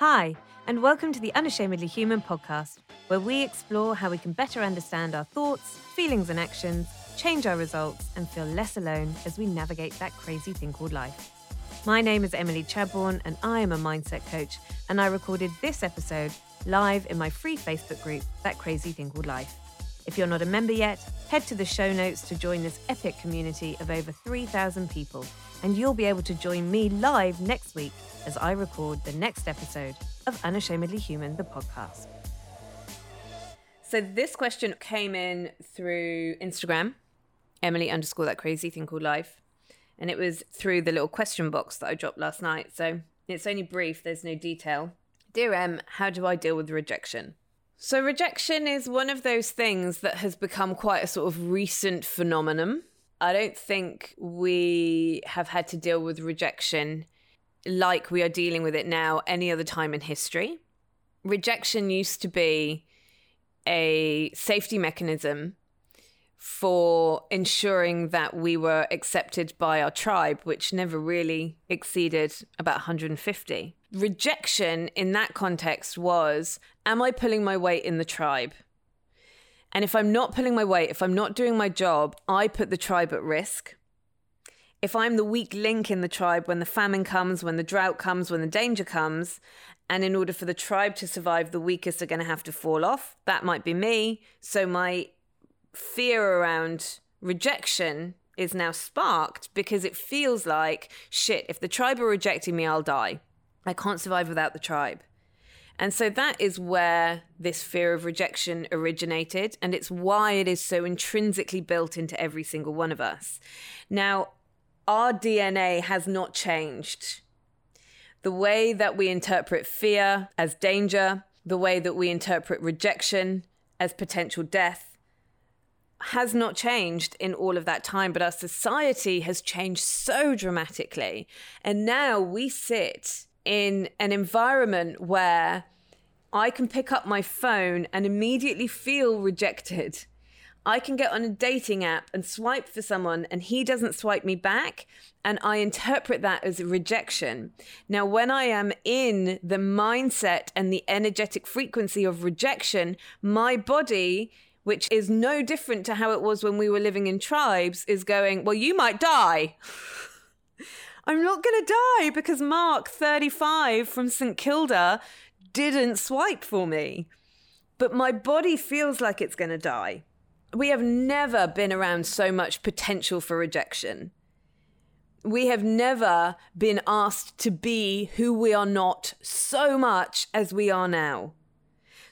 Hi, and welcome to the Unashamedly Human podcast, where we explore how we can better understand our thoughts, feelings, and actions, change our results, and feel less alone as we navigate that crazy thing called life. My name is Emily Chadbourne, and I am a mindset coach, and I recorded this episode live in my free Facebook group, That Crazy Thing Called Life. If you're not a member yet, head to the show notes to join this epic community of over 3,000 people, and you'll be able to join me live next week as I record the next episode of Unashamedly Human, the podcast. So, this question came in through Instagram, Emily underscore that crazy thing called life. And it was through the little question box that I dropped last night. So, it's only brief, there's no detail. Dear Em, how do I deal with rejection? So, rejection is one of those things that has become quite a sort of recent phenomenon. I don't think we have had to deal with rejection like we are dealing with it now any other time in history. Rejection used to be a safety mechanism for ensuring that we were accepted by our tribe, which never really exceeded about 150. Rejection in that context was Am I pulling my weight in the tribe? And if I'm not pulling my weight, if I'm not doing my job, I put the tribe at risk. If I'm the weak link in the tribe when the famine comes, when the drought comes, when the danger comes, and in order for the tribe to survive, the weakest are going to have to fall off, that might be me. So my fear around rejection is now sparked because it feels like shit, if the tribe are rejecting me, I'll die. I can't survive without the tribe. And so that is where this fear of rejection originated. And it's why it is so intrinsically built into every single one of us. Now, our DNA has not changed. The way that we interpret fear as danger, the way that we interpret rejection as potential death, has not changed in all of that time, but our society has changed so dramatically. And now we sit in an environment where I can pick up my phone and immediately feel rejected. I can get on a dating app and swipe for someone and he doesn't swipe me back. And I interpret that as rejection. Now, when I am in the mindset and the energetic frequency of rejection, my body which is no different to how it was when we were living in tribes, is going, Well, you might die. I'm not going to die because Mark, 35 from St. Kilda, didn't swipe for me. But my body feels like it's going to die. We have never been around so much potential for rejection. We have never been asked to be who we are not so much as we are now.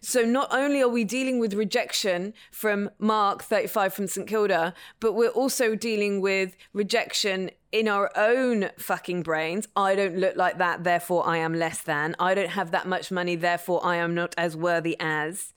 So not only are we dealing with rejection from Mark, 35 from St. Kilda, but we're also dealing with rejection in our own fucking brains. I don't look like that, therefore I am less than. I don't have that much money, therefore I am not as worthy as.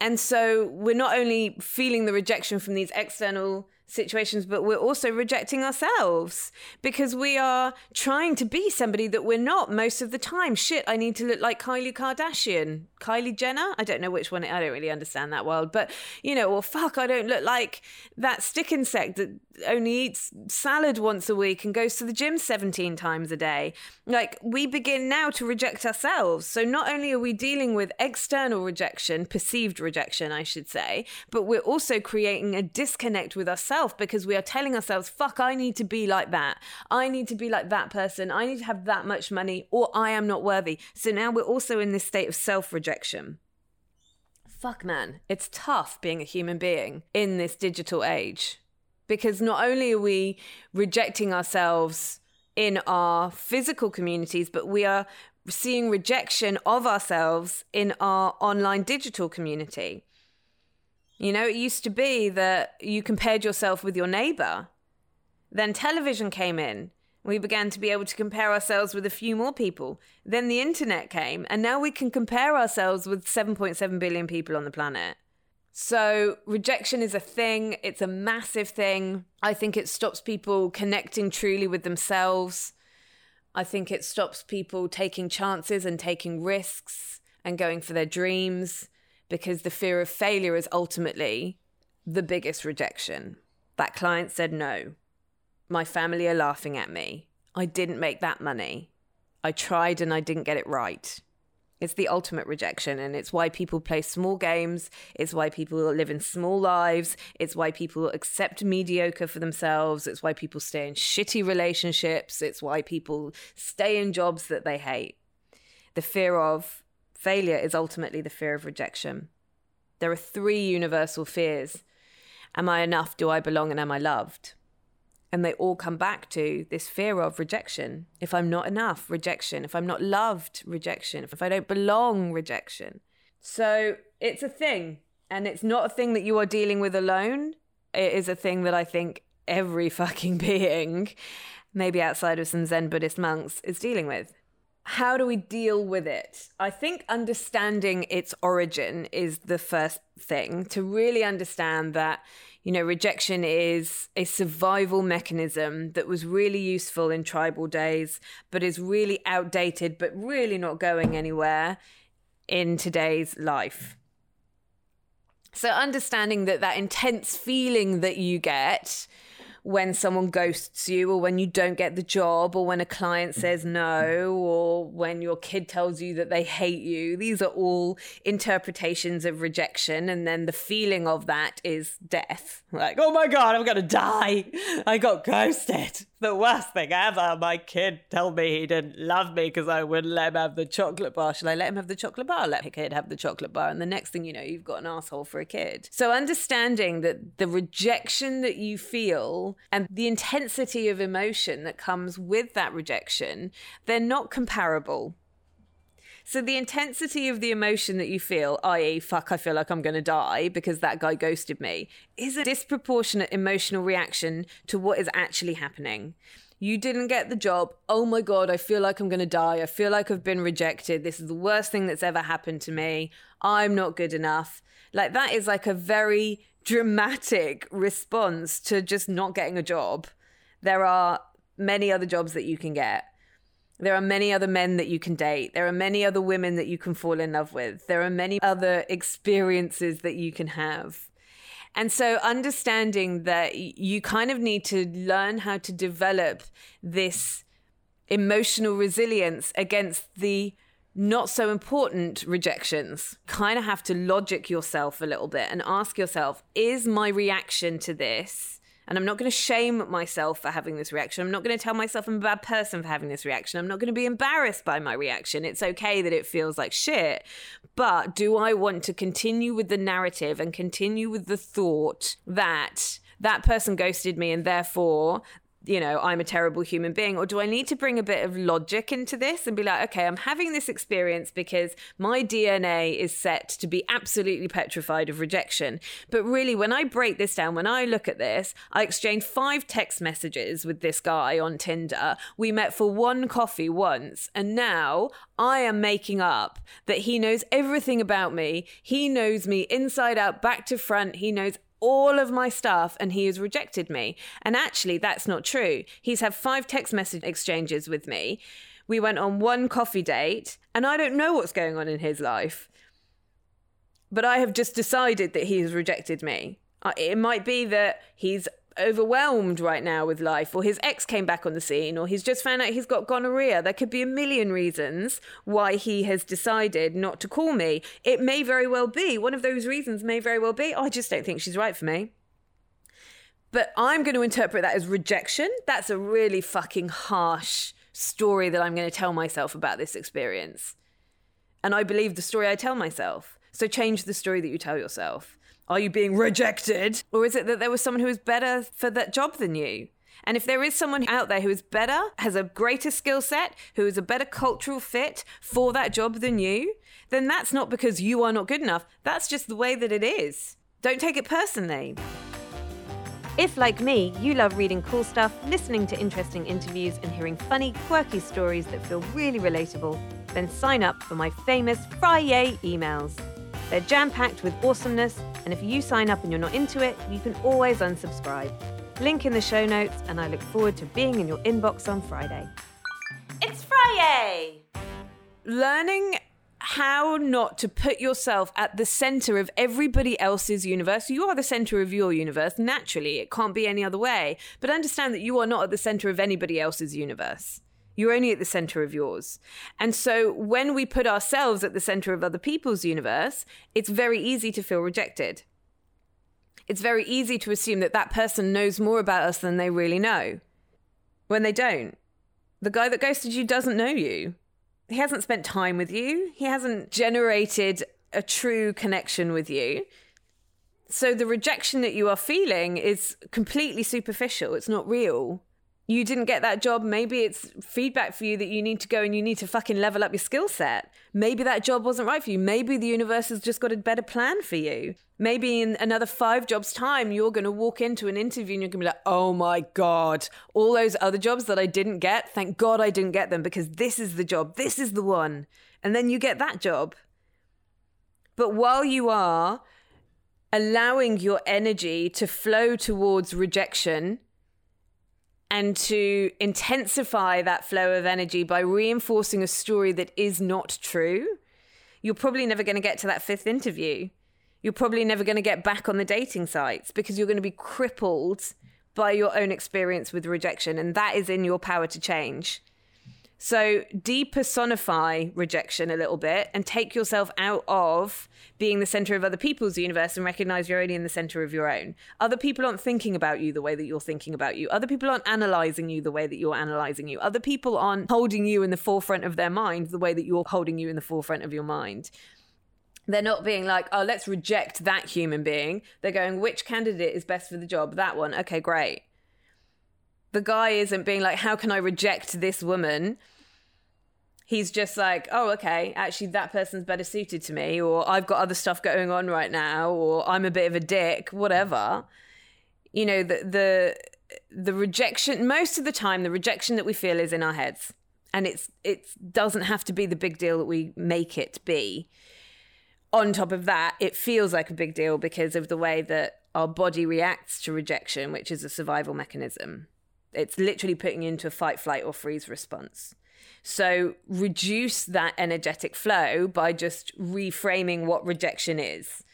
And so we're not only feeling the rejection from these external situations, but we're also rejecting ourselves because we are trying to be somebody that we're not most of the time. Shit, I need to look like Kylie Kardashian, Kylie Jenner. I don't know which one. I don't really understand that world, but you know, or fuck, I don't look like that stick insect that only eats salad once a week and goes to the gym 17 times a day. Like we begin now to reject ourselves. So not only are we dealing with external rejection, perceived rejection, I should say, but we're also creating a disconnect with ourselves because we are telling ourselves, fuck, I need to be like that. I need to be like that person. I need to have that much money or I am not worthy. So now we're also in this state of self rejection. Fuck, man. It's tough being a human being in this digital age because not only are we rejecting ourselves in our physical communities, but we are seeing rejection of ourselves in our online digital community. You know, it used to be that you compared yourself with your neighbor. Then television came in. We began to be able to compare ourselves with a few more people. Then the internet came, and now we can compare ourselves with 7.7 billion people on the planet. So, rejection is a thing, it's a massive thing. I think it stops people connecting truly with themselves. I think it stops people taking chances and taking risks and going for their dreams because the fear of failure is ultimately the biggest rejection. That client said no. My family are laughing at me. I didn't make that money. I tried and I didn't get it right. It's the ultimate rejection, and it's why people play small games. It's why people live in small lives. It's why people accept mediocre for themselves. It's why people stay in shitty relationships. It's why people stay in jobs that they hate. The fear of failure is ultimately the fear of rejection. There are three universal fears Am I enough? Do I belong? And am I loved? And they all come back to this fear of rejection. If I'm not enough, rejection. If I'm not loved, rejection. If I don't belong, rejection. So it's a thing. And it's not a thing that you are dealing with alone. It is a thing that I think every fucking being, maybe outside of some Zen Buddhist monks, is dealing with. How do we deal with it? I think understanding its origin is the first thing to really understand that you know, rejection is a survival mechanism that was really useful in tribal days, but is really outdated, but really not going anywhere in today's life. So, understanding that that intense feeling that you get when someone ghosts you or when you don't get the job or when a client mm. says no or when your kid tells you that they hate you. These are all interpretations of rejection. And then the feeling of that is death. Like, oh my God, I'm going to die. I got ghosted. The worst thing ever. My kid told me he didn't love me because I wouldn't let him have the chocolate bar. Shall I let him have the chocolate bar? Let the kid have the chocolate bar. And the next thing you know, you've got an asshole for a kid. So understanding that the rejection that you feel and the intensity of emotion that comes with that rejection, they're not comparable. So the intensity of the emotion that you feel, i.e., fuck, I feel like I'm going to die because that guy ghosted me, is a disproportionate emotional reaction to what is actually happening. You didn't get the job. Oh my God, I feel like I'm going to die. I feel like I've been rejected. This is the worst thing that's ever happened to me. I'm not good enough. Like, that is like a very dramatic response to just not getting a job. There are many other jobs that you can get. There are many other men that you can date. There are many other women that you can fall in love with. There are many other experiences that you can have. And so, understanding that you kind of need to learn how to develop this emotional resilience against the not so important rejections. Kind of have to logic yourself a little bit and ask yourself is my reaction to this? And I'm not going to shame myself for having this reaction. I'm not going to tell myself I'm a bad person for having this reaction. I'm not going to be embarrassed by my reaction. It's okay that it feels like shit. But do I want to continue with the narrative and continue with the thought that that person ghosted me and therefore you know, I'm a terrible human being? Or do I need to bring a bit of logic into this and be like, okay, I'm having this experience because my DNA is set to be absolutely petrified of rejection. But really, when I break this down, when I look at this, I exchanged five text messages with this guy on Tinder. We met for one coffee once. And now I am making up that he knows everything about me. He knows me inside out, back to front. He knows all of my stuff and he has rejected me. And actually, that's not true. He's had five text message exchanges with me. We went on one coffee date, and I don't know what's going on in his life. But I have just decided that he has rejected me. It might be that he's overwhelmed right now with life, or his ex came back on the scene, or he's just found out he's got gonorrhea. There could be a million reasons why he has decided not to call me. It may very well be one of those reasons, may very well be, oh, I just don't think she's right for me. But I'm going to interpret that as rejection. That's a really fucking harsh story that I'm going to tell myself about this experience. And I believe the story I tell myself. So change the story that you tell yourself. Are you being rejected? Or is it that there was someone who was better for that job than you? And if there is someone out there who is better, has a greater skill set, who is a better cultural fit for that job than you, then that's not because you are not good enough. That's just the way that it is. Don't take it personally. If, like me, you love reading cool stuff, listening to interesting interviews, and hearing funny, quirky stories that feel really relatable, then sign up for my famous Friday emails. They're jam packed with awesomeness, and if you sign up and you're not into it, you can always unsubscribe. Link in the show notes, and I look forward to being in your inbox on Friday. It's Friday! Learning how not to put yourself at the center of everybody else's universe. You are the center of your universe. Naturally, it can't be any other way. But understand that you are not at the center of anybody else's universe. You're only at the center of yours. And so when we put ourselves at the center of other people's universe, it's very easy to feel rejected. It's very easy to assume that that person knows more about us than they really know when they don't. The guy that ghosted you doesn't know you. He hasn't spent time with you. He hasn't generated a true connection with you. So the rejection that you are feeling is completely superficial. It's not real you didn't get that job. Maybe it's feedback for you that you need to go and you need to fucking level up your skill set. Maybe that job wasn't right for you. Maybe the universe has just got a better plan for you. Maybe in another five jobs' time, you're going to walk into an interview and you're going to be like, oh my God, all those other jobs that I didn't get, thank God I didn't get them because this is the job. This is the one. And then you get that job. But while you are allowing your energy to flow towards rejection, and to intensify that flow of energy by reinforcing a story that is not true, you're probably never going to get to that fifth interview. You're probably never going to get back on the dating sites because you're going to be crippled by your own experience with rejection. And that is in your power to change. So depersonify rejection a little bit and take yourself out of being the center of other people's universe and recognize you're only in the center of your own. Other people aren't thinking about you the way that you're thinking about you. Other people aren't analyzing you the way that you're analyzing you. Other people aren't holding you in the forefront of their mind the way that you're holding you in the forefront of your mind. They're not being like, oh, let's reject that human being. They're going, which candidate is best for the job? That one. Okay, great the guy isn't being like, how can I reject this woman? He's just like, oh, okay, actually, that person's better suited to me, or I've got other stuff going on right now, or I'm a bit of a dick, whatever. You know, the the the rejection. Most of the time, the rejection that we feel is in our heads, and it's it doesn't have to be the big deal that we make it be. On top of that, it feels like a big deal because of the way that our body reacts to rejection, which is a survival mechanism. It's literally putting you into a fight, flight, or freeze response. So reduce that energetic flow by just reframing what rejection is.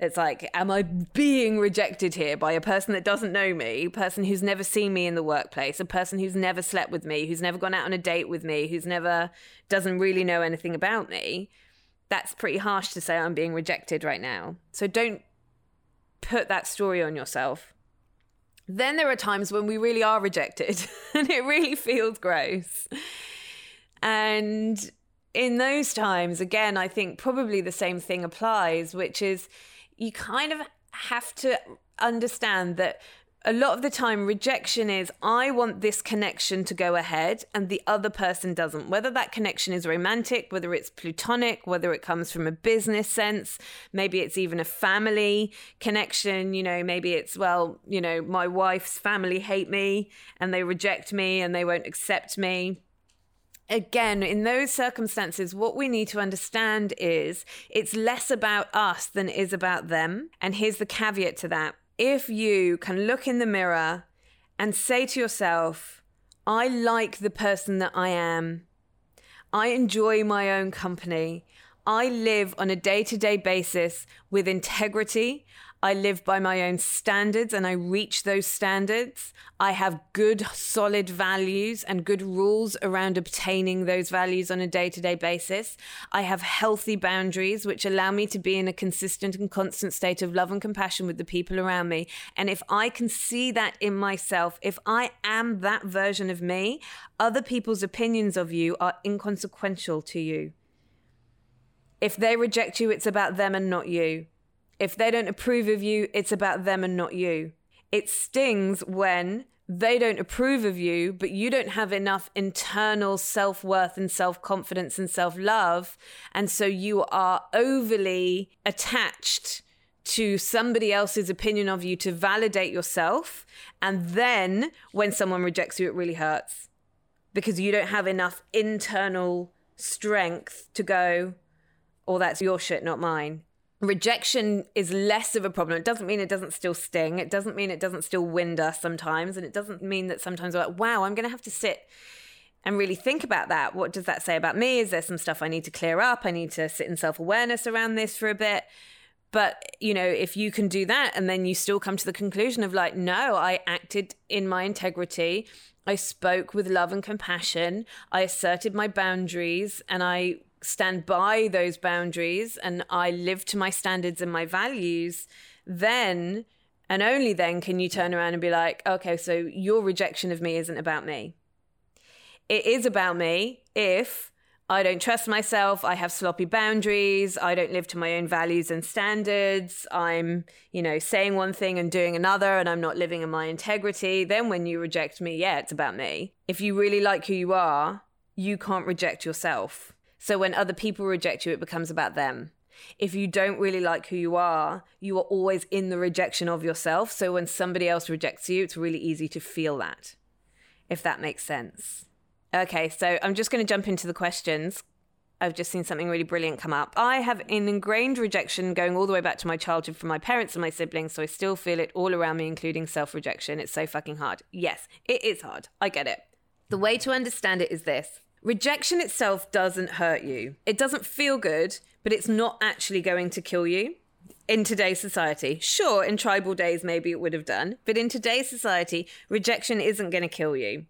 It's like, am I being rejected here by a person that doesn't know me, a person who's never seen me in the workplace, a person who's never slept with me, who's never gone out on a date with me, who's never doesn't really know anything about me? That's pretty harsh to say I'm being rejected right now. So don't put that story on yourself. Then there are times when we really are rejected and it really feels gross. And in those times, again, I think probably the same thing applies, which is you kind of have to understand that a lot of the time rejection is i want this connection to go ahead and the other person doesn't. Whether that connection is romantic whether it's platonic whether it comes from a business sense maybe it's even a family connection you know maybe it's well you know my wife's family hate me and they reject me and they won't accept me. Again, in those circumstances, what we need to understand is it's less about us than it is about them. And here's the caveat to that if you can look in the mirror and say to yourself, I like the person that I am, I enjoy my own company. I live on a day to day basis with integrity. I live by my own standards and I reach those standards. I have good, solid values and good rules around obtaining those values on a day to day basis. I have healthy boundaries, which allow me to be in a consistent and constant state of love and compassion with the people around me. And if I can see that in myself, if I am that version of me, other people's opinions of you are inconsequential to you. If they reject you, it's about them and not you. If they don't approve of you, it's about them and not you. It stings when they don't approve of you, but you don't have enough internal self worth and self confidence and self love. And so you are overly attached to somebody else's opinion of you to validate yourself. And then when someone rejects you, it really hurts because you don't have enough internal strength to go, oh, that's your shit, not mine rejection is less of a problem. It doesn't mean it doesn't still sting. It doesn't mean it doesn't still wind us sometimes. And it doesn't mean that sometimes we're like, wow, I'm going to have to sit and really think about that. What does that say about me? Is there some stuff I need to clear up? I need to sit in self awareness around this for a bit. But, you know, if you can do that and then you still come to the conclusion of like, no, I acted in my integrity I spoke with love and compassion. I asserted my boundaries and I stand by those boundaries and I live to my standards and my values, then and only then can you turn around and be like, okay, so your rejection of me isn't about me. It is about me if I don't trust myself, I have sloppy boundaries, I don't live to my own values and standards, I'm, you know, saying one thing and doing another and I'm not living in my integrity, then when you reject me, yeah, it's about me. If you really like who you are, you can't reject yourself. So when other people reject you, it becomes about them. If you don't really like who you are, you are always in the rejection of yourself. So when somebody else rejects you, it's really easy to feel that, if that makes sense. Okay, so I'm just going to jump into the questions. I've just seen something really brilliant come up. I have an ingrained rejection going all the way back to my childhood from my parents and my siblings, so I still feel it all around me, including self rejection. It's so fucking hard. Yes, it is hard. I get it. The way to understand it is this Rejection itself doesn't hurt you. It doesn't feel good, but it's not actually going to kill you in today's society. Sure, in tribal days, maybe it would have done, but in today's society, rejection isn't going to kill you.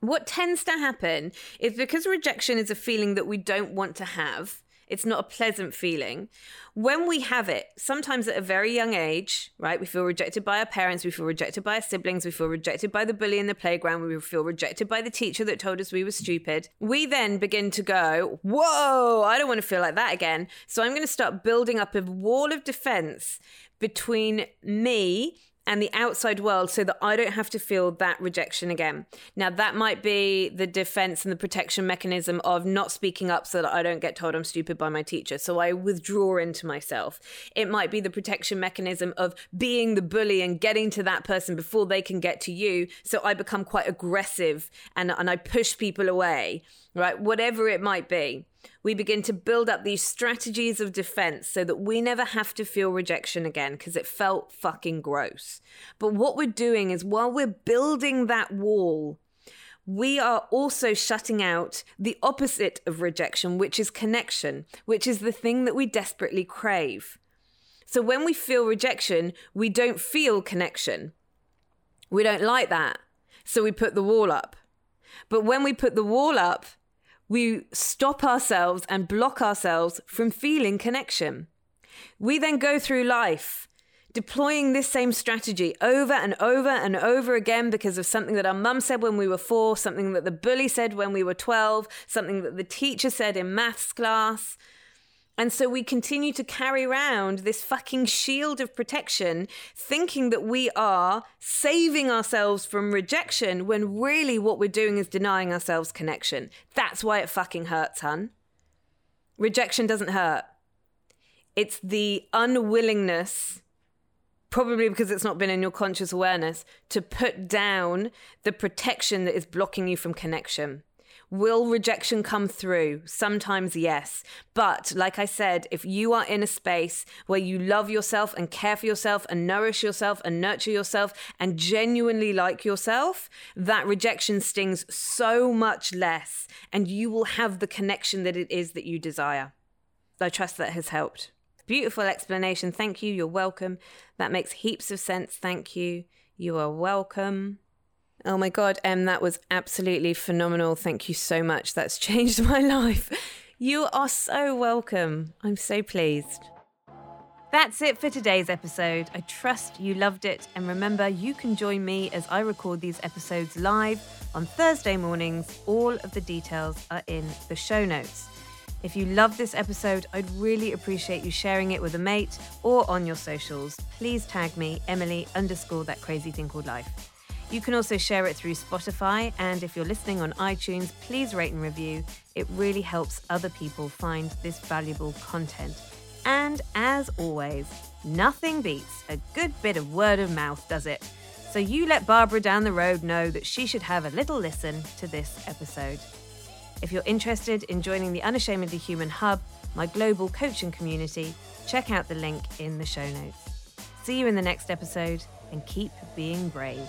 What tends to happen is because rejection is a feeling that we don't want to have, it's not a pleasant feeling. When we have it, sometimes at a very young age, right, we feel rejected by our parents, we feel rejected by our siblings, we feel rejected by the bully in the playground, we feel rejected by the teacher that told us we were stupid. We then begin to go, Whoa, I don't want to feel like that again. So I'm going to start building up a wall of defense between me and the outside world so that I don't have to feel that rejection again. Now, that might be the defense and the protection mechanism of not speaking up so that I don't get told I'm stupid by my teacher. So I withdraw into myself. It might be the protection mechanism of being the bully and getting to that person before they can get to you. So I become quite aggressive and, and I push people away, right? Whatever it might be we begin to build up these strategies of defense so that we never have to feel rejection again because it felt fucking gross. But what we're doing is while we're building that wall, we are also shutting out the opposite of rejection, which is connection, which is the thing that we desperately crave. So when we feel rejection, we don't feel connection. We don't like that. So we put the wall up. But when we put the wall up, we stop ourselves and block ourselves from feeling connection. We then go through life deploying this same strategy over and over and over again because of something that our mum said when we were four, something that the bully said when we were 12, something that the teacher said in maths class, and so we continue to carry around this fucking shield of protection, thinking that we are saving ourselves from rejection when really what we're doing is denying ourselves connection. That's why it fucking hurts, hun. Rejection doesn't hurt. It's the unwillingness, probably because it's not been in your conscious awareness, to put down the protection that is blocking you from connection. Will rejection come through? Sometimes, yes. But like I said, if you are in a space where you love yourself and care for yourself and nourish yourself and nurture yourself and genuinely like yourself, that rejection stings so much less and you will have the connection that it is that you desire. I trust that has helped. Beautiful explanation. Thank you. You're welcome. That makes heaps of sense. Thank you. You are welcome. Oh my God, Em, that was absolutely phenomenal. Thank you so much. That's changed my life. You are so welcome. I'm so pleased. That's it for today's episode. I trust you loved it. And remember, you can join me as I record these episodes live on Thursday mornings. All of the details are in the show notes. If you love this episode, I'd really appreciate you sharing it with a mate or on your socials. Please tag me, Emily underscore that crazy thing called life. You can also share it through Spotify, and if you're listening on iTunes, please rate and review. It really helps other people find this valuable content. And as always, nothing beats a good bit of word of mouth, does it? So you let Barbara down the road know that she should have a little listen to this episode. If you're interested in joining the Unashamedly Human Hub, my global coaching community, check out the link in the show notes. See you in the next episode and keep being brave.